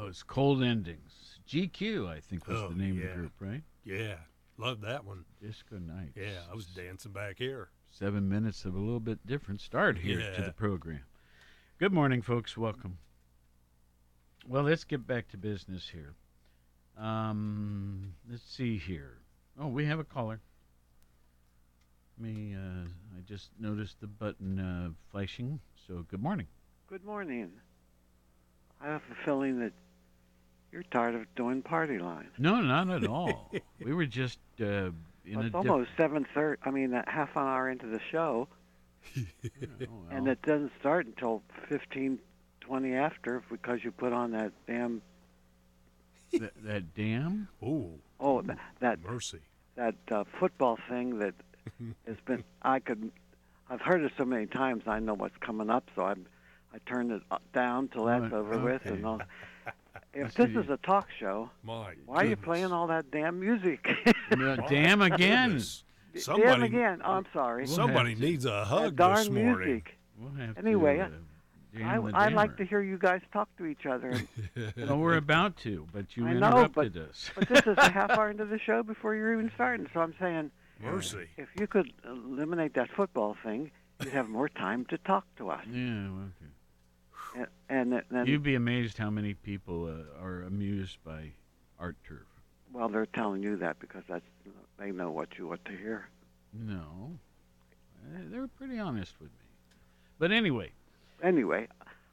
those cold endings. GQ, I think, was Oh, the name of the group, right? Yeah, love that one. Disco Nights. Yeah, I was dancing back here. Seven minutes of a little bit different start here to the program. Good morning, folks. Welcome. Well, let's get back to business here. Um, let's see here. Oh, we have a caller. Me, uh, I just noticed the button uh, flashing. So, good morning. Good morning. I have a feeling that you're tired of doing party line. No, not at all. we were just uh, in Well, a it's diff- almost seven thirty. I mean, a half an hour into the show, Oh, and it doesn't start until fifteen twenty after because you put on that damn that, that dam. Ooh, oh th- that mercy. that uh, football thing that has been. I could. I've heard it so many times. I know what's coming up, so I'm. I turned it down till that's over with, and I'll, if I this see. is a talk show, My why are you goodness. playing all that damn music? No, My again. goodness. Damn again. Oh, I'm sorry. We'll somebody to- needs a that hug darn this morning. music. We'll have Anyway, to, I- uh, I, I like to hear you guys talk to each other. Well, we're about to, but you I know, interrupted but- us. But this is a half hour into the show before you're even starting. So I'm saying, mercy. if you could eliminate that football thing, you'd have more time to talk to us. Yeah, okay. And, and then, You'd be amazed how many people uh, are amused by art turf. well, they're telling you that because that's they know what you want to hear. No, Uh, they're pretty honest with me. But anyway, Anyway,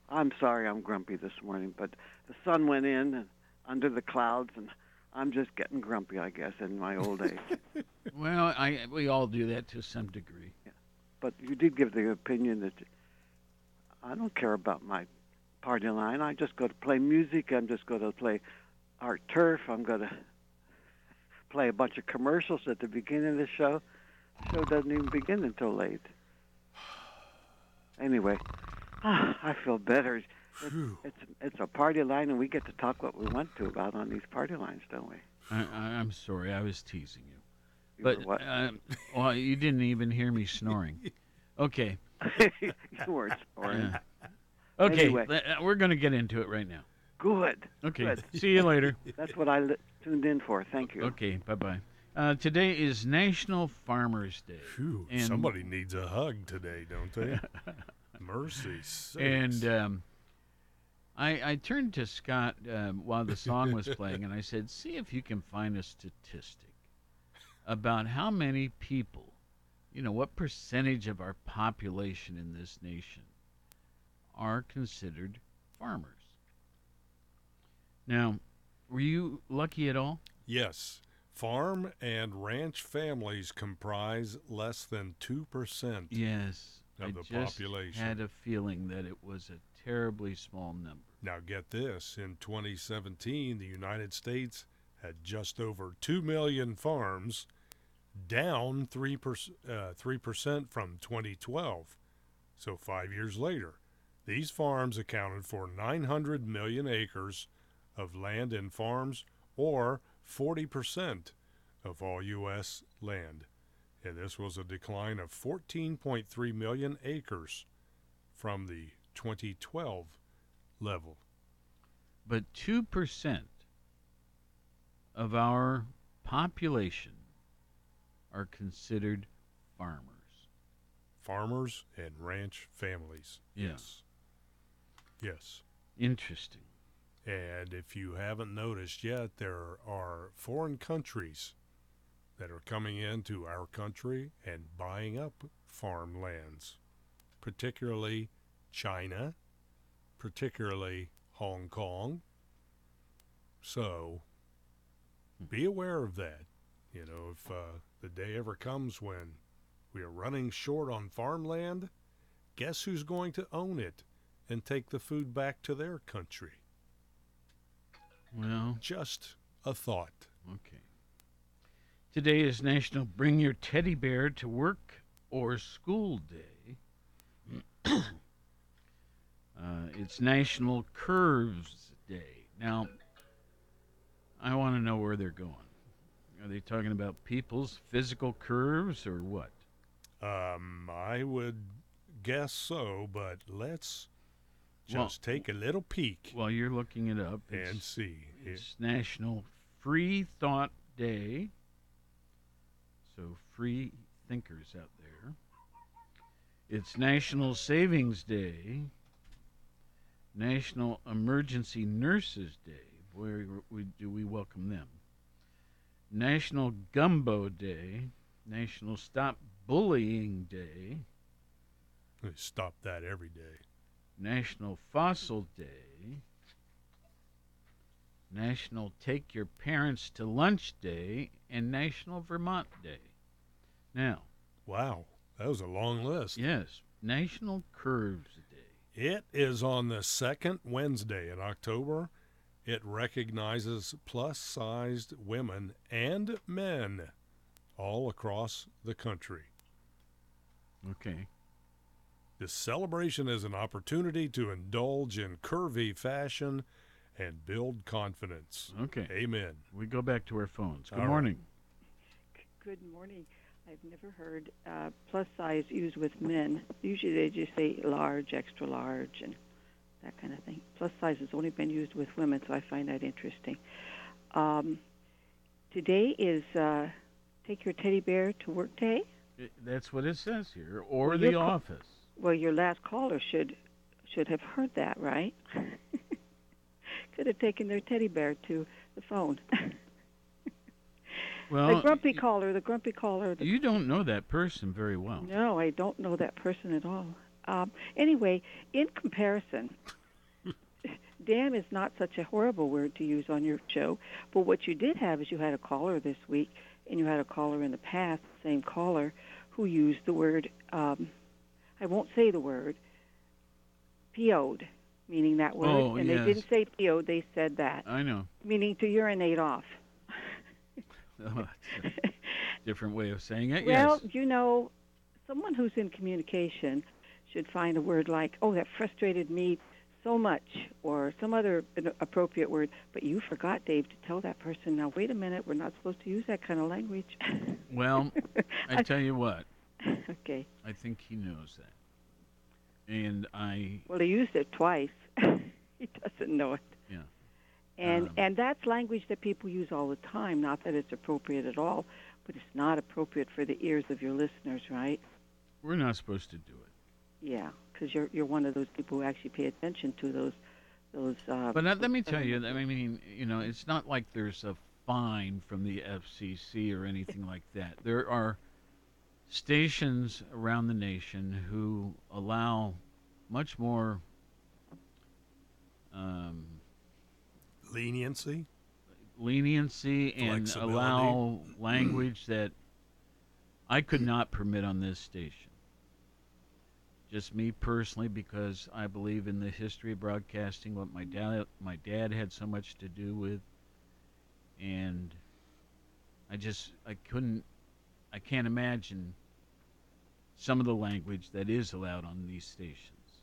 I'm sorry I'm grumpy this morning, but the sun went in and under the clouds, and I'm just getting grumpy, I guess, in my old age. well, I we all do that to some degree. But you did give the opinion that I don't care about my party line. I just go to play music. I'm just going to play art turf. I'm going to play a bunch of commercials at the beginning of the show. The show doesn't even begin until late. Anyway, I feel better. Phew. It's it's a party line, and we get to talk what we want to about on these party lines, don't we? I, I'm sorry, I was teasing you. You But uh, well, you didn't even hear me snoring. Okay. you weren't snoring. uh, okay. Anyway. le- uh, we're going to get into it right now. Good. Okay. Good. See you later. That's what I li- tuned in for. Thank you. Okay. Bye bye. Uh, today is National Farmers Day. Phew. And- Somebody needs a hug today, don't they? mercy. sakes. And um, I, I turned to Scott um, while the song was playing, and I said, "See if you can find a statistic about how many people, you know, what percentage of our population in this nation are considered farmers." Now, were you lucky at all? yes, farm and ranch families comprise less than two percent. Yes. Of I the just population. had a feeling that it was a terribly small number. Now, get this in 2017, the United States had just over 2 million farms, down 3%, uh, 3% from 2012. So, five years later, these farms accounted for 900 million acres of land and farms, or 40% of all U.S. land. And this was a decline of 14.3 million acres from the 2012 level. But 2% of our population are considered farmers. Farmers and ranch families. Yeah. Yes. Yes. Interesting. And if you haven't noticed yet, there are foreign countries that are coming into our country and buying up farmlands, particularly China, particularly Hong Kong. So hmm. be aware of that. You know, if uh, the day ever comes when we are running short on farmland, guess who's going to own it and take the food back to their country? Well, Just a thought. okay. Today is National Bring Your Teddy Bear to Work or School Day. uh, it's National Curves Day. Now, I want to know where they're going. Are they talking about people's physical curves or what? Um, I would guess so, but let's Well- Just take a little peek While you're looking it up, and it's, see. It- it's National Free Thought Day. So, free thinkers out there. It's National Savings Day. National Emergency Nurses Day. Boy, we, do we welcome them. National Gumbo Day. National Stop Bullying Day. they stop that every day. National Fossil Day, National Take Your Parents to Lunch Day, and National Vermont Day. Now, Wow, that was a long list. yes, National Curves Day. It is on the second Wednesday in October. It recognizes plus sized women and men all across the country. Okay. This celebration is an opportunity to indulge in curvy fashion and build confidence. Okay. Amen. We go back to our phones. Good All right. morning. Good morning. I've never heard uh, plus size used with men. Usually they just say large, extra large, and that kind of thing. Plus size has only been used with women, so I find that interesting. Um, today is uh, Take Your Teddy Bear to Work Day. I- That's what it says here, or Well, the office. Well, your last caller should should have heard that, right? Could have taken their teddy bear to the phone. Well, the grumpy y- caller, the grumpy caller, the you don't know that person very well. No, I don't know that person at all. Um, anyway, in comparison, damn is not such a horrible word to use on your show. But what you did have is you had a caller this week, and you had a caller in the past, same caller, who used the word, um, I won't say the word, PO'd, meaning that word. Oh, and yes. they didn't say PO'd, they said that, I know. meaning to urinate off. Oh, different way of saying it. Well, yes. you know, someone who's in communication should find a word like, "Oh, that frustrated me so much," or some other appropriate word. But you forgot, Dave, to tell that person. Now, wait a minute, we're not supposed to use that kind of language. Well, I tell you what, okay. I think he knows that. And I Well, he used it twice. he doesn't know it. Yeah. And Um, and that's language that people use all the time. Not that it's appropriate at all, but it's not appropriate for the ears of your listeners, right? we're not supposed to do it. Yeah, because you're you're one of those people who actually pay attention to those those. Uh, But let me tell you. I mean, you know, it's not like there's a fine from the FCC or anything like that. There are stations around the nation who allow much more um, Leniency. leniency and allow language that I could not permit on this station. Just me personally, because I believe in the history of broadcasting, what my dad my dad had so much to do with, and I just I couldn't I can't imagine some of the language that is allowed on these stations.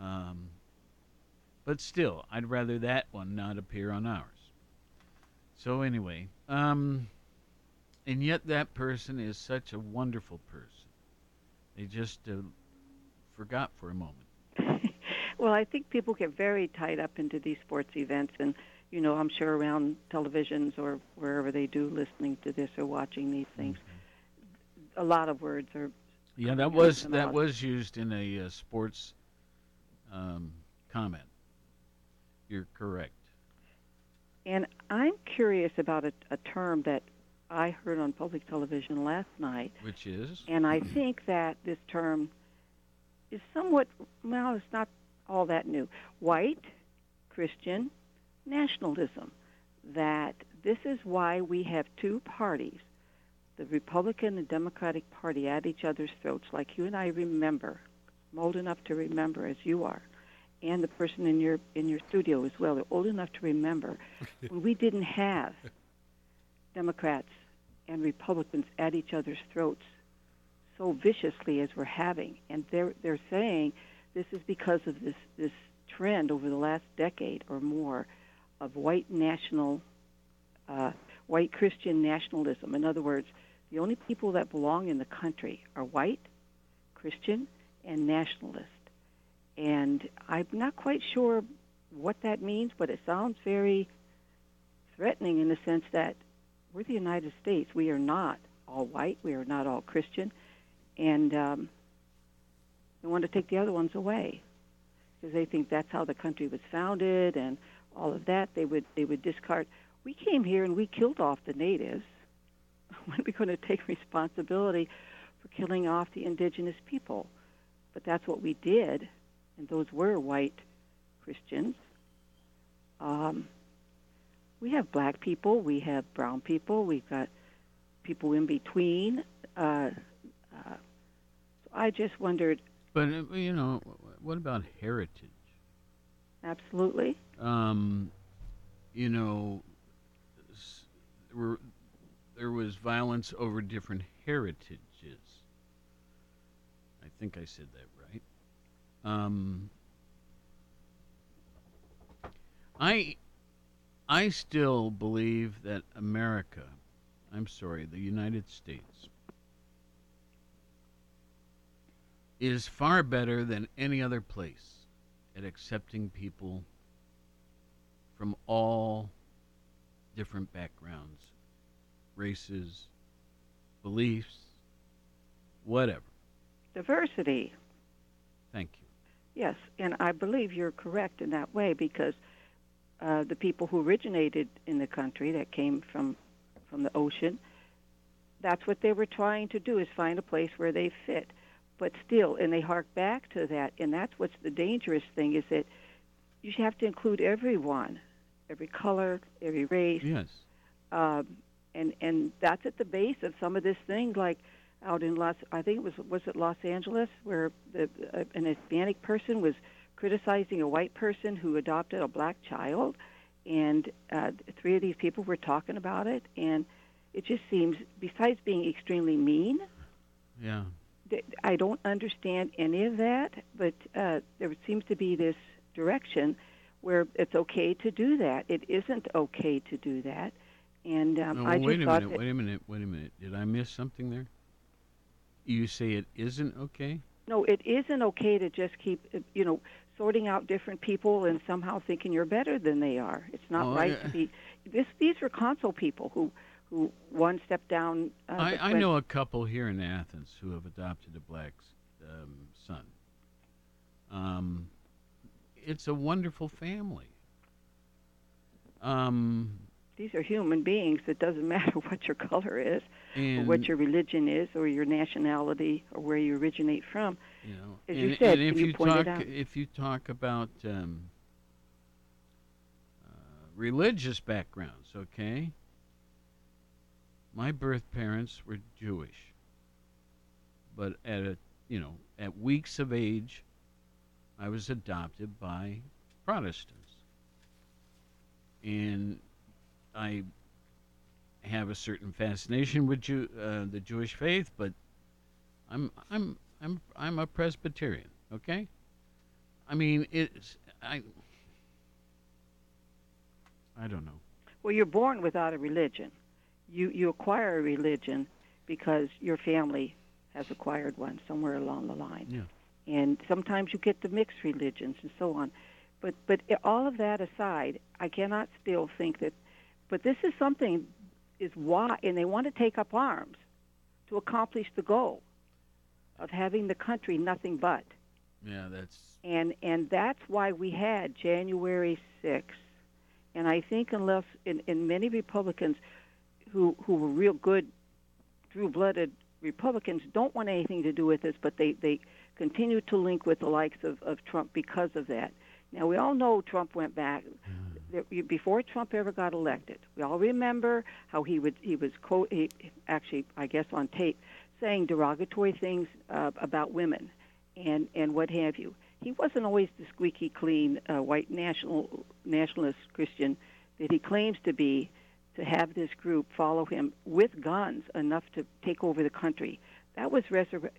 Um, but still, I'd rather that one not appear on ours. So anyway, um, and yet that person is such a wonderful person. They just uh, forgot for a moment. well, I think people get very tied up into these sports events, and you know, I'm sure around televisions or wherever they do, listening to this or watching these things, a lot of words are. Yeah, that was that was used in a uh, sports um, comment. You're correct. And I'm curious about a, a term that I heard on public television last night, Which is and I think that this term is somewhat well, it's not all that new. White Christian nationalism. That this is why we have two parties, the Republican and Democratic Party, at each other's throats, like you and I remember. I'm old enough to remember, as you are, and the person in your in your studio as well. They're old enough to remember when we didn't have Democrats and Republicans at each other's throats so viciously as we're having. And they're they're saying this is because of this this trend over the last decade or more of white national, uh, white Christian nationalism. In other words, the only people that belong in the country are white, Christian, and nationalist. and I'm not quite sure what that means, but it sounds very threatening in the sense that we're the United States. We are not all white. We are not all Christian, and um, they want to take the other ones away because they think that's how the country was founded and all of that. They would they would discard. We came here and we killed off the natives. when are we going to take responsibility for killing off the indigenous people? But that's what we did, and those were white Christians. Um, we have black people, we have brown people, we've got people in between. Uh, uh, so I just wondered, But uh, you know, what about heritage? absolutely, Um, you know, there was violence over different heritages. I think I said that right. Um, I I still believe that America, I'm sorry, the United States, is far better than any other place at accepting people from all different backgrounds, races, beliefs, whatever. diversity. Thank you. Yes, and I believe you're correct in that way because uh, the people who originated in the country that came from from the ocean, that's what they were trying to do is find a place where they fit. But still, and they hark back to that, and that's what's the dangerous thing is that you have to include everyone, every color, every race, Yes. um, and and that's at the base of some of this thing like out in Los I think it was was it Los Angeles where the uh, an Hispanic person was criticizing a white person who adopted a black child and uh, three of these people were talking about it and it just seems besides being extremely mean Yeah. I don't understand any of that but uh, there seems to be this direction where it's okay to do that it isn't okay to do that and um, No, I just wait a thought minute. Wait a minute. Wait a minute. Did I miss something there? You say it isn't okay? no, it isn't okay to just keep, uh, you know, sorting out different people and somehow thinking you're better than they are. It's not Oh, right yeah. to be. This, these were console people who, who one step down. Uh, I, I know a couple here in Athens who have adopted a black um, son. Um, it's a wonderful family. Um, These are human beings. It doesn't matter what your color is, or what your religion is, or your nationality, or where you originate from. you know, as and, you said, and if you you talk, if you talk about um, uh, religious backgrounds, okay. My birth parents were Jewish, but at a you know at weeks of age, I was adopted by Protestants, and I have a certain fascination with Jew, uh, the Jewish faith, but I'm I'm I'm I'm a Presbyterian. Okay, I mean it's I I don't know. Well, you're born without a religion. You you acquire a religion because your family has acquired one somewhere along the line. Yeah. And sometimes you get the mixed religions and so on. But but all of that aside, I cannot still think that. But this is something is why, and they want to take up arms to accomplish the goal of having the country nothing but. Yeah, that's and and that's why we had January 6th. And I think unless in, in many Republicans who who were real good, true-blooded Republicans don't want anything to do with this, but they they continue to link with the likes of, of Trump because of that. Now we all know Trump went back before Trump ever got elected. We all remember how he would he was quote he, actually I guess on tape saying derogatory things uh, about women and and what have you. He wasn't always the squeaky clean uh, white national nationalist Christian that he claims to be. To have this group follow him with guns enough to take over the country, that was resur-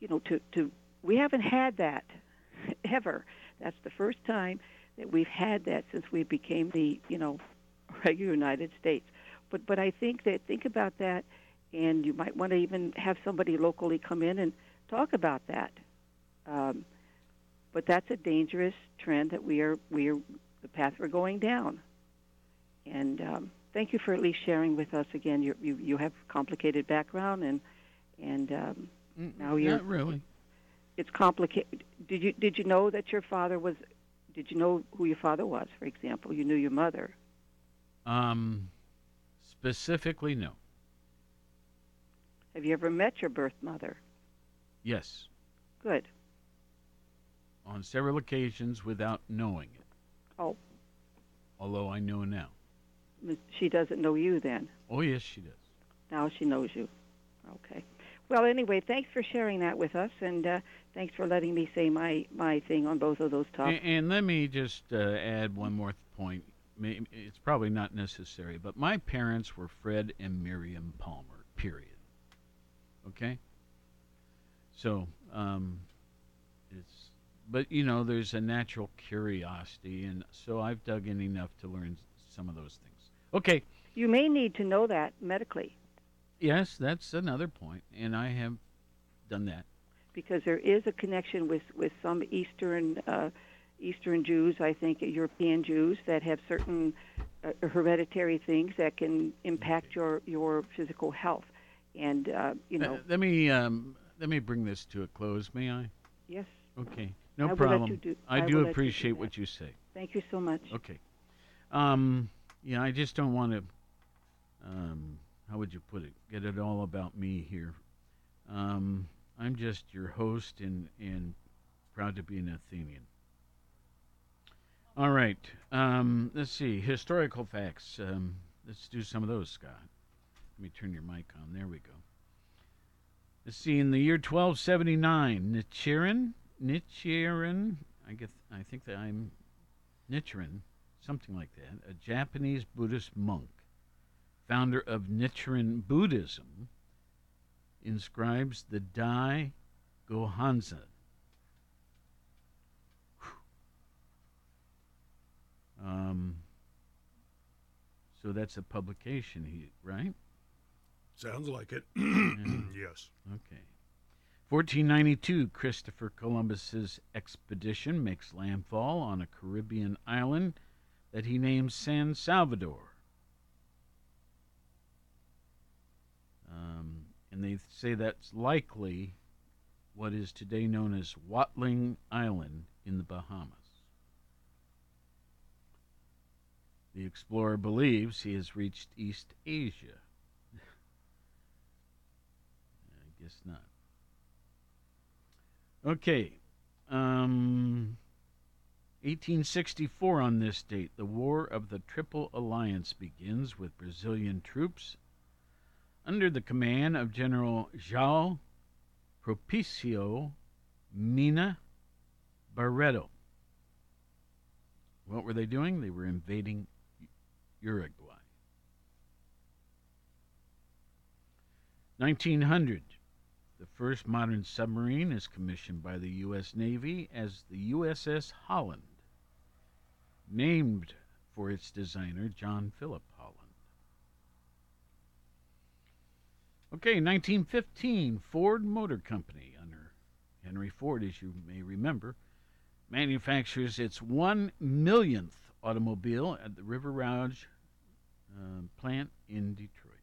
you know to to we haven't had that ever. That's the first time that we've had that since we became the you know regular United States. But but I think that think about that, and you might want to even have somebody locally come in and talk about that. Um, but that's a dangerous trend that we are we are the path we're going down. And um, thank you for at least sharing with us again. you you you have complicated background and and um, Mm, Now you're- Not really. it's complicated. Did you did you know that your father was? Did you know who your father was? For example, you knew your mother. Um, specifically, no. Have you ever met your birth mother? Yes, Good. on several occasions without knowing it. Oh. Although I know now. She doesn't know you then. Oh, yes, she does. Now she knows you. Okay. Well, anyway, thanks for sharing that with us, and uh, thanks for letting me say my my thing on both of those topics. And, let me just uh, add one more point. It's probably not necessary, but my parents were Fred and Miriam Palmer, period. Okay? So, um, it's, but you know, there's a natural curiosity, and so I've dug in enough to learn some of those things. Okay, You may need to know that medically yes, that's another point, and I have done that. because there is a connection with with some Eastern uh, Eastern Jews, I think European Jews that have certain uh, hereditary things that can impact your your physical health. And uh, you Uh, know, let me um, let me bring this to a close, may I? yes, Okay, no I problem. do- I I do let you do appreciate what you say. thank you so much. Okay. Um, yeah, I just don't want to. Um, how would you put it? Get it all about me here. Um, I'm just your host and and proud to be an Athenian. All right. Um, let's see historical facts. Um, let's do some of those, Scott. Let me turn your mic on. There we go. Let's see. In the year 1279, Nichiren, Nichiren, I guess I think that I'm Nichiren, something like that, a Japanese Buddhist monk, founder of Nichiren Buddhism, inscribes the Dai Gohonzon. Um, so that's a publication, he right? Sounds like it. Yes. Okay. 1492, Christopher Columbus's expedition makes landfall on a Caribbean island that he names San Salvador. Um, and they say that's likely what is today known as Watling Island in the Bahamas. The explorer believes he has reached East Asia. I guess not. Okay. Um, 1864 on this date, the War of the Triple Alliance begins with Brazilian troops under the command of General João Propicio Mena Barreto. What were they doing? They were invading Uruguay. 1900. The first modern submarine is commissioned by the U.S. Navy as the USS Holland, named for its designer, John Philip Holland. Okay, 1915, Ford Motor Company, under Henry Ford, as you may remember, manufactures its one millionth automobile at the River Rouge uh, plant in Detroit.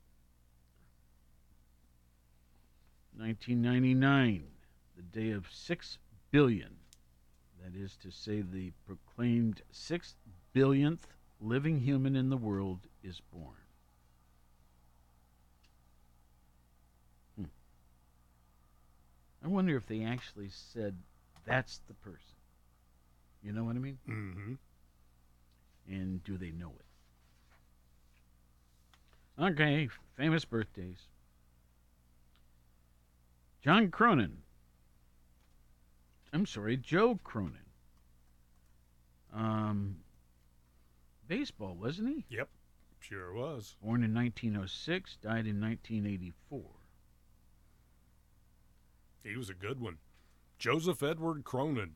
1999, the day of 6 billion. That is to say, the proclaimed 6 billionth living human in the world is born. Hmm. I wonder if they actually said that's the person. You know what I mean? Mm-hmm. And do they know it? Okay, famous birthdays. John Cronin. I'm sorry, Joe Cronin. Um, baseball, wasn't he? Yep. Sure was. Born in 1906, died in 1984. He was a good one. Joseph Edward Cronin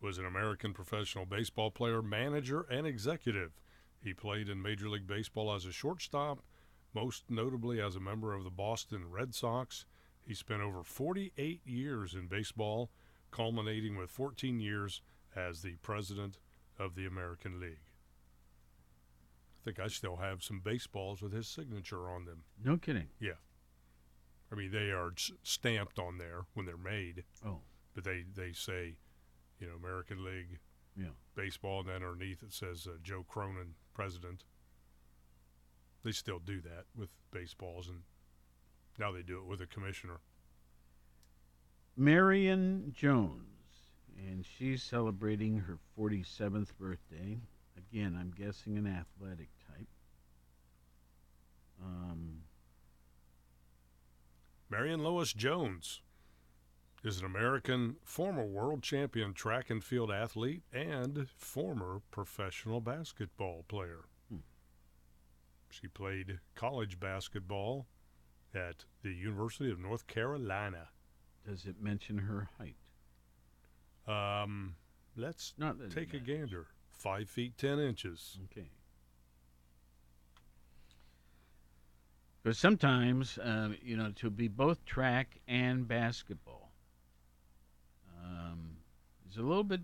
was an American professional baseball player, manager, and executive. He played in Major League Baseball as a shortstop, most notably as a member of the Boston Red Sox. He spent over 48 years in baseball, culminating with 14 years as the president of the American League. I think I still have some baseballs with his signature on them. No kidding. Yeah. I mean, they are stamped on there when they're made, Oh, but they, they say, you know, American League yeah. baseball, and then underneath it says uh, Joe Cronin, president. They still do that with baseballs, and now they do it with a commissioner. Marion Jones, and she's celebrating her 47th birthday. Again, I'm guessing an athletic type. Um, Marion Lois Jones is an American former world champion track and field athlete and former professional basketball player. Hmm. She played college basketball at the University of North Carolina. Does it mention her height? Um, let's Not that it take a matters. gander. Five feet ten inches. Okay. Because sometimes, um, you know, to be both track and basketball um, is a little bit,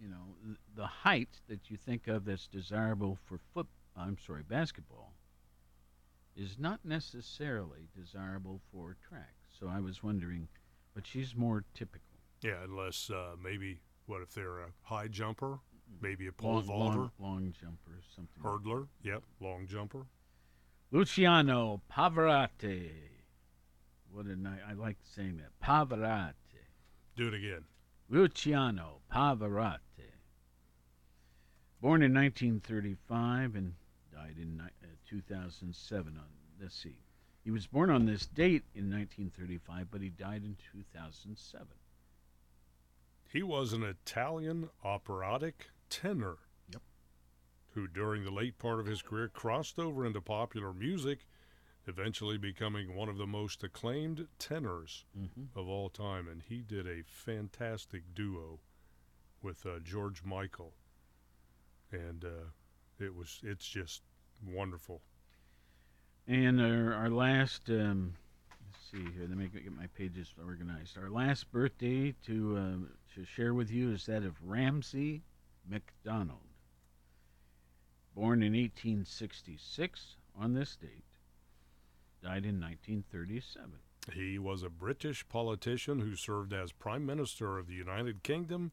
you know, th- the height that you think of that's desirable for foot. I'm sorry, basketball is not necessarily desirable for track. So I was wondering, but she's more typical. Yeah, unless uh, maybe what if they're a high jumper, maybe a pole long, vaulter, long, long jumper, something. hurdler. Yep, long jumper. Luciano Pavarotti. What a night! I like saying that. Pavarotti. Do it again. Luciano Pavarotti. Born in 1935 and died in uh, 2007. On let's see, he was born on this date in 1935, but he died in 2007. He was an Italian operatic tenor. Yep. Who, during the late part of his career, crossed over into popular music, eventually becoming one of the most acclaimed tenors Mm-hmm. of all time. And he did a fantastic duo with uh, George Michael. And uh, it was, it's just wonderful. And our, our last, um, let's see here, let me get my pages organized. Our last birthday to uh, to share with you is that of Ramsay MacDonald. Born in 1866 on this date, died in 1937. He was a British politician who served as Prime Minister of the United Kingdom,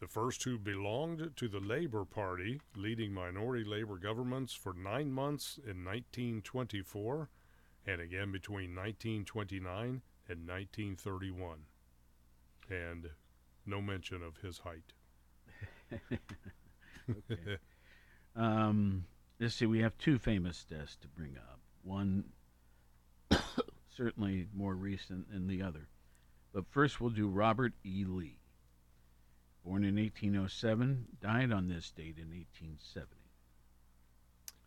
the first who belonged to the Labour Party, leading minority Labour governments for nine months in 1924 and again between 1929 and 1931. And no mention of his height. Okay. um, let's see, we have two famous deaths to bring up. One certainly more recent than the other. But first, we'll do Robert E. Lee. Born in 1807, died on this date in 1870.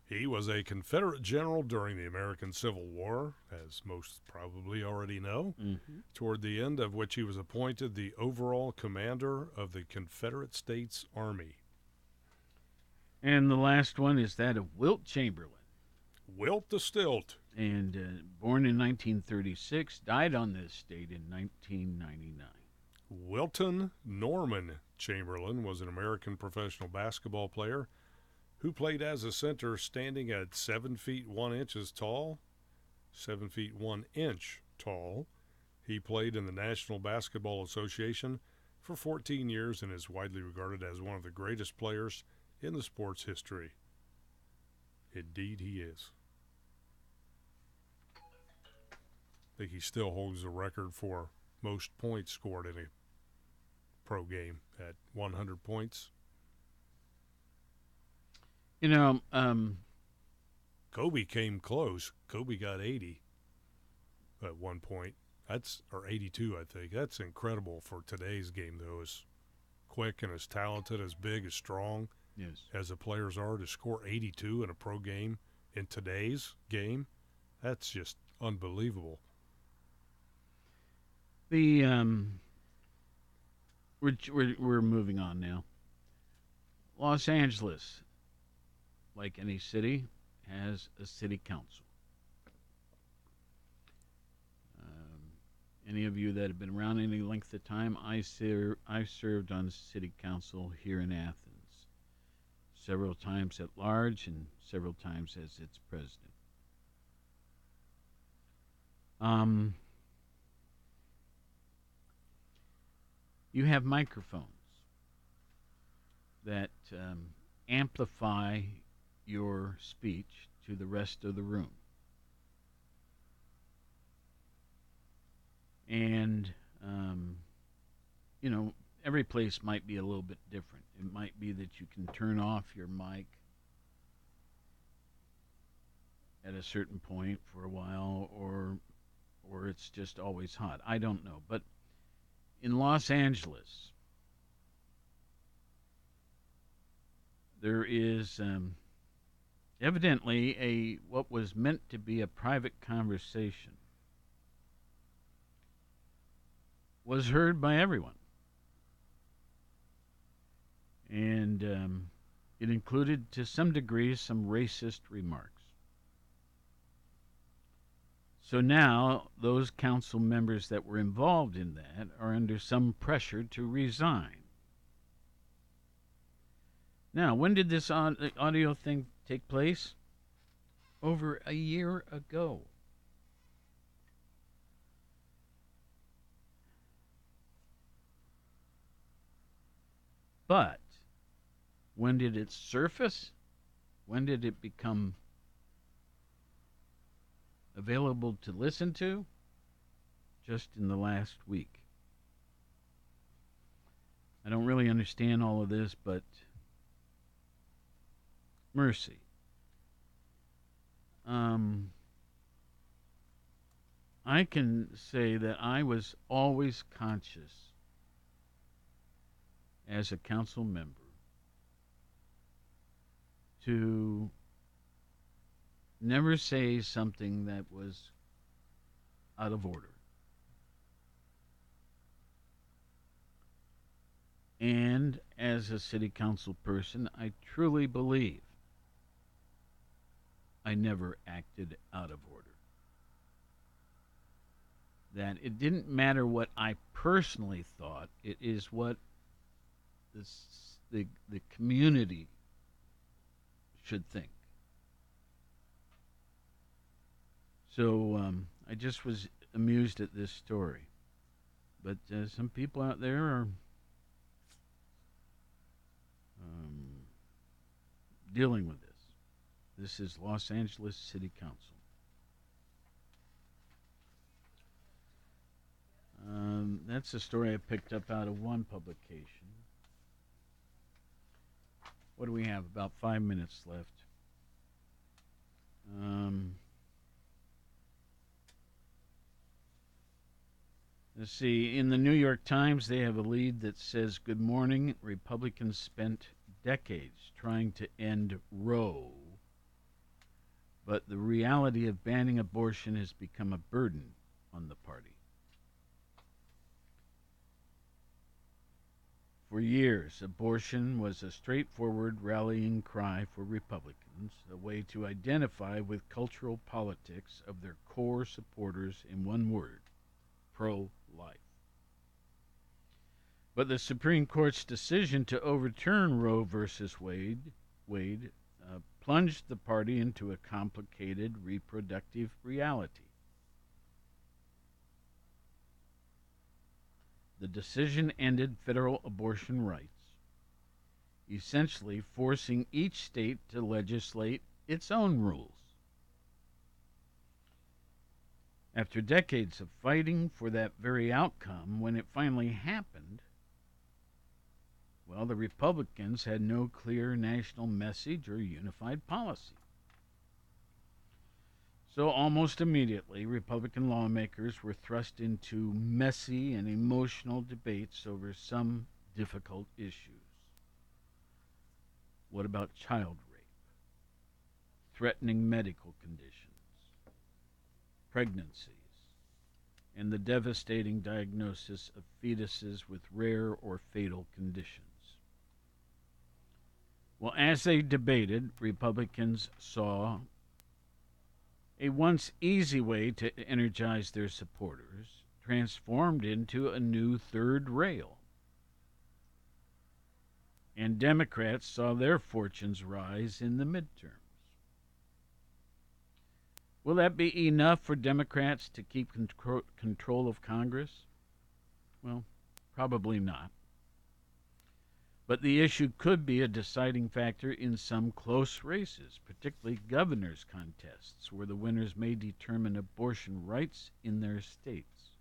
He was a Confederate general during the American Civil War, as most probably already know. Mm-hmm. toward the end of which he was appointed the overall commander of the Confederate States Army. And the last one is that of Wilt Chamberlain. Wilt the Stilt. And uh, born in 1936, died on this date in 1999. Wilton Norman Chamberlain was an American professional basketball player who played as a center standing at 7 feet 1 inches tall, 7 feet 1 inch tall. He played in the National Basketball Association for 14 years and is widely regarded as one of the greatest players in the sport's history. Indeed, he is. I think he still holds the record for most points scored in a pro game at 100 points. You know, um, Kobe came close. Kobe got 80 at one point. That's or 82, I think. That's incredible for today's game, though. As quick and as talented, as big, as strong yes. as the players are, to score 82 in a pro game in today's game, that's just unbelievable. The um, we're we're moving on now. Los Angeles, like any city, has a city council. Um, any of you that have been around any length of time, I ser- I've served on city council here in Athens, several times at large and several times as its president. Um, you have microphones that um, amplify your speech to the rest of the room. And, um, you know, every place might be a little bit different. It might be that you can turn off your mic at a certain point for a while or or it's just always hot. I don't know. But in Los Angeles, there is um, evidently a what was meant to be a private conversation was heard by everyone, and um, it included, to some degree, some racist remarks. So now, those council members that were involved in that are under some pressure to resign. Now, when did this uh, audio thing take place? Over a year ago. But when did it surface? When did it become available to listen to? Just in the last week. I don't really understand all of this, but mercy. Um, I can say that I was always conscious as a council member to never say something that was out of order. And as a city council person, I truly believe I never acted out of order. That it didn't matter what I personally thought, it is what the, the community should think. So um, I just was amused at this story. But uh, some people out there are um, dealing with this. This is Los Angeles City Council. Um, that's a story I picked up out of one publication. What do we have? About five minutes left. Um, let's see. In the New York Times, they have a lead that says, Good morning. Republicans spent decades trying to end Roe, but the reality of banning abortion has become a burden on the party. For years, abortion was a straightforward rallying cry for Republicans, a way to identify with cultural politics of their core supporters in one word pro life. But the Supreme Court's decision to overturn Roe v. Wade, Wade uh, plunged the party into a complicated reproductive reality. The decision ended federal abortion rights, essentially forcing each state to legislate its own rules. After decades of fighting for that very outcome, when it finally happened, well, the Republicans had no clear national message or unified policy. So, almost immediately, Republican lawmakers were thrust into messy and emotional debates over some difficult issues. What about child rape? Threatening medical conditions? Pregnancies? And the devastating diagnosis of fetuses with rare or fatal conditions? Well, as they debated, Republicans saw a once easy way to energize their supporters transformed into a new third rail. And Democrats saw their fortunes rise in the midterms. Will that be enough for Democrats to keep control of Congress? Well, probably not. But the issue could be a deciding factor in some close races, particularly governor's contests, where the winners may determine abortion rights in their states.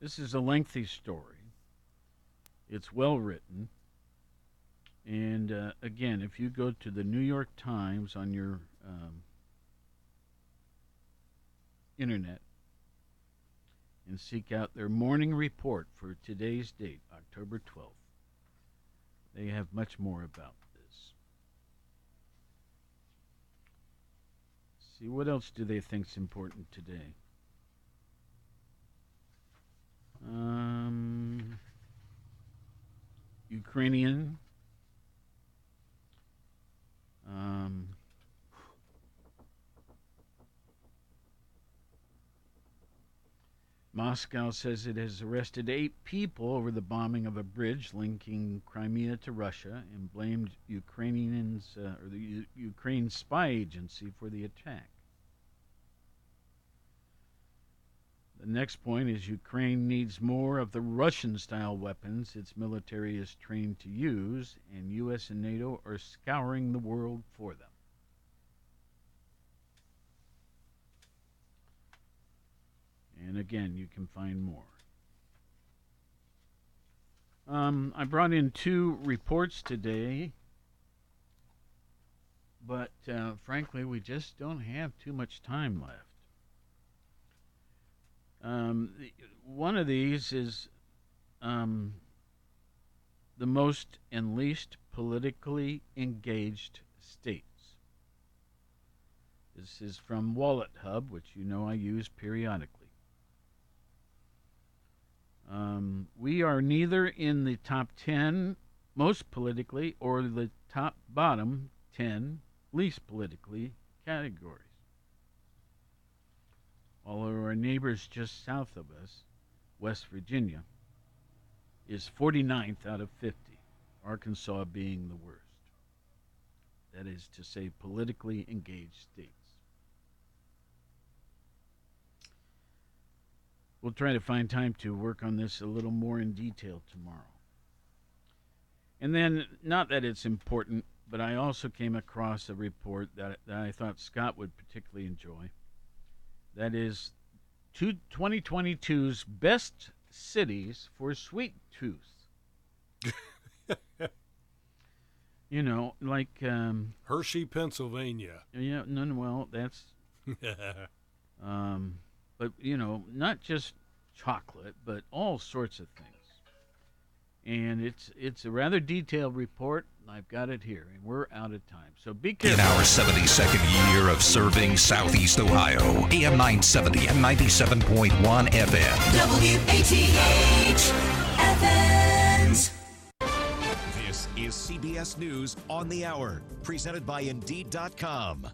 This is a lengthy story. It's well written. And uh, again, if you go to the New York Times on your um, internet and seek out their morning report for today's date, October 12th, they have much more about this. See, what else do they think is important today? Um, Ukrainian um, Moscow says it has arrested eight people over the bombing of a bridge linking Crimea to Russia and blamed Ukrainians uh, or the U- Ukraine spy agency for the attack. The next point is Ukraine needs more of the Russian style weapons its military is trained to use, and U.S. and NATO are scouring the world for them. And again, you can find more. Um, I brought in two reports today, but uh, frankly, we just don't have too much time left. Um, one of these is um, the most and least politically engaged states. This is from Wallet Hub, which you know I use periodically. Um, we are neither in the top 10 most politically or the top bottom 10 least politically categories although our neighbors just south of us, West Virginia, is 49th out of 50, Arkansas being the worst. That is to say, politically engaged states. We'll try to find time to work on this a little more in detail tomorrow. And then, not that it's important, but I also came across a report that, that I thought Scott would particularly enjoy that is 2022's best cities for sweet tooth. you know, like um, Hershey, Pennsylvania. Yeah, no, no well, that's. um, but you know, not just chocolate, but all sorts of things. And it's it's a rather detailed report. I've got it here, and we're out of time. So be careful. In our 72nd year of serving Southeast Ohio, AM 970 and 97.1 FM. WATH Athens. This is CBS News on the Hour, presented by Indeed.com.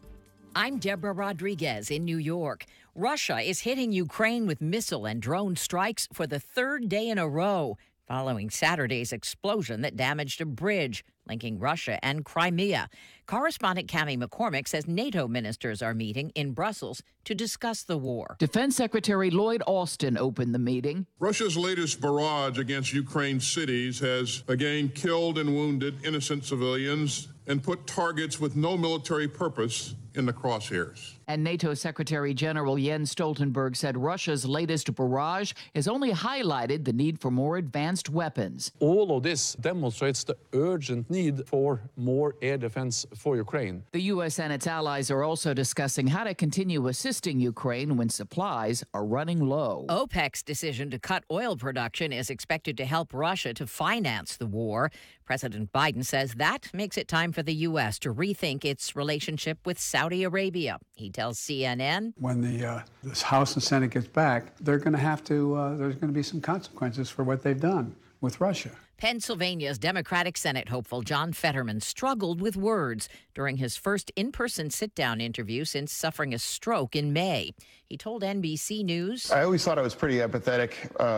I'm Deborah Rodriguez in New York. Russia is hitting Ukraine with missile and drone strikes for the third day in a row following Saturday's explosion that damaged a bridge linking Russia and Crimea. Correspondent Cami McCormick says NATO ministers are meeting in Brussels to discuss the war. Defense Secretary Lloyd Austin opened the meeting. Russia's latest barrage against Ukraine's cities has again killed and wounded innocent civilians and put targets with no military purpose in the crosshairs. And NATO Secretary General Jens Stoltenberg said Russia's latest barrage has only highlighted the need for more advanced weapons. All of this demonstrates the urgent need for more air defense for Ukraine. The U.S. and its allies are also discussing how to continue assisting Ukraine when supplies are running low. OPEC's decision to cut oil production is expected to help Russia to finance the war. President Biden says that makes it time for the U.S. to rethink its relationship with Saudi Arabia. He tells CNN when the uh, this House and Senate gets back, they're going to have to. Uh, there's going to be some consequences for what they've done. with Russia. Pennsylvania's Democratic Senate hopeful John Fetterman struggled with words during his first in person sit down interview since suffering a stroke in May. He told NBC News I always thought I was pretty empathetic. Uh,